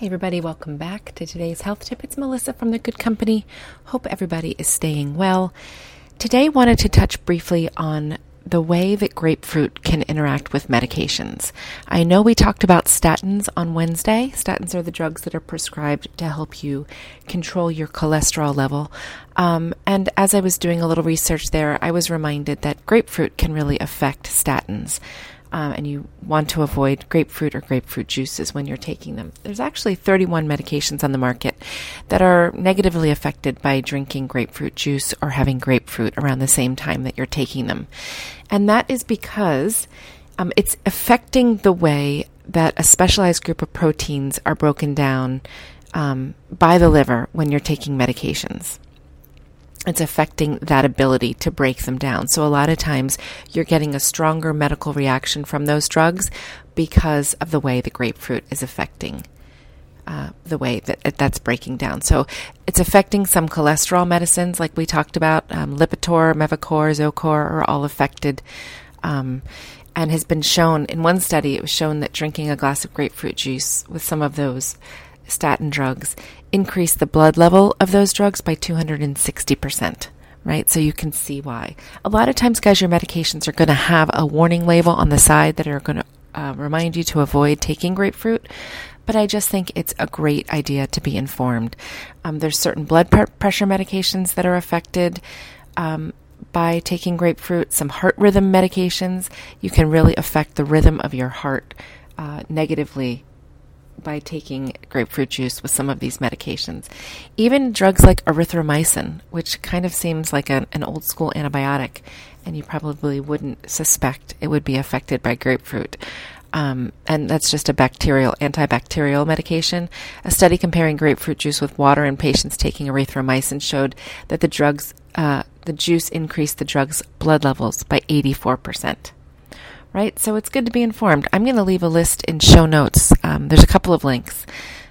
Hey, everybody, welcome back to today's health tip. It's Melissa from The Good Company. Hope everybody is staying well. Today, I wanted to touch briefly on the way that grapefruit can interact with medications. I know we talked about statins on Wednesday. Statins are the drugs that are prescribed to help you control your cholesterol level. Um, and as I was doing a little research there, I was reminded that grapefruit can really affect statins um, and you want to avoid grapefruit or grapefruit juices when you're taking them. There's actually 31 medications on the market that are negatively affected by drinking grapefruit juice or having grapefruit around the same time that you're taking them. And that is because um, it's affecting the way that a specialized group of proteins are broken down um, by the liver when you're taking medications it's affecting that ability to break them down. So, a lot of times you're getting a stronger medical reaction from those drugs because of the way the grapefruit is affecting uh, the way that that's breaking down. So, it's affecting some cholesterol medicines, like we talked about. Um, Lipitor, Mevacor, Zocor are all affected. Um, and has been shown in one study, it was shown that drinking a glass of grapefruit juice with some of those statin drugs increase the blood level of those drugs by 260%. Right, so you can see why. A lot of times, guys, your medications are going to have a warning label on the side that are going to uh, remind you to avoid taking grapefruit. But I just think it's a great idea to be informed. Um, there's certain blood pr- pressure medications that are affected um, by taking grapefruit. Some heart rhythm medications you can really affect the rhythm of your heart uh, negatively by taking grapefruit juice with some of these medications. Even drugs like erythromycin, which kind of seems like an, an old school antibiotic, and you probably wouldn't suspect it would be affected by grapefruit. Um, and that's just a bacterial antibacterial medication. A study comparing grapefruit juice with water in patients taking erythromycin showed that the drugs, uh, the juice increased the drug's blood levels by 84 percent right? So it's good to be informed. I'm going to leave a list in show notes. Um, there's a couple of links.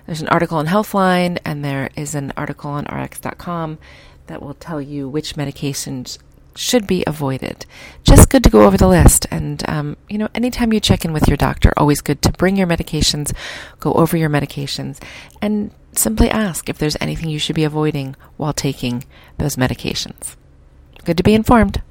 There's an article on Healthline, and there is an article on RX.com that will tell you which medications should be avoided. Just good to go over the list. And, um, you know, anytime you check in with your doctor, always good to bring your medications, go over your medications, and simply ask if there's anything you should be avoiding while taking those medications. Good to be informed.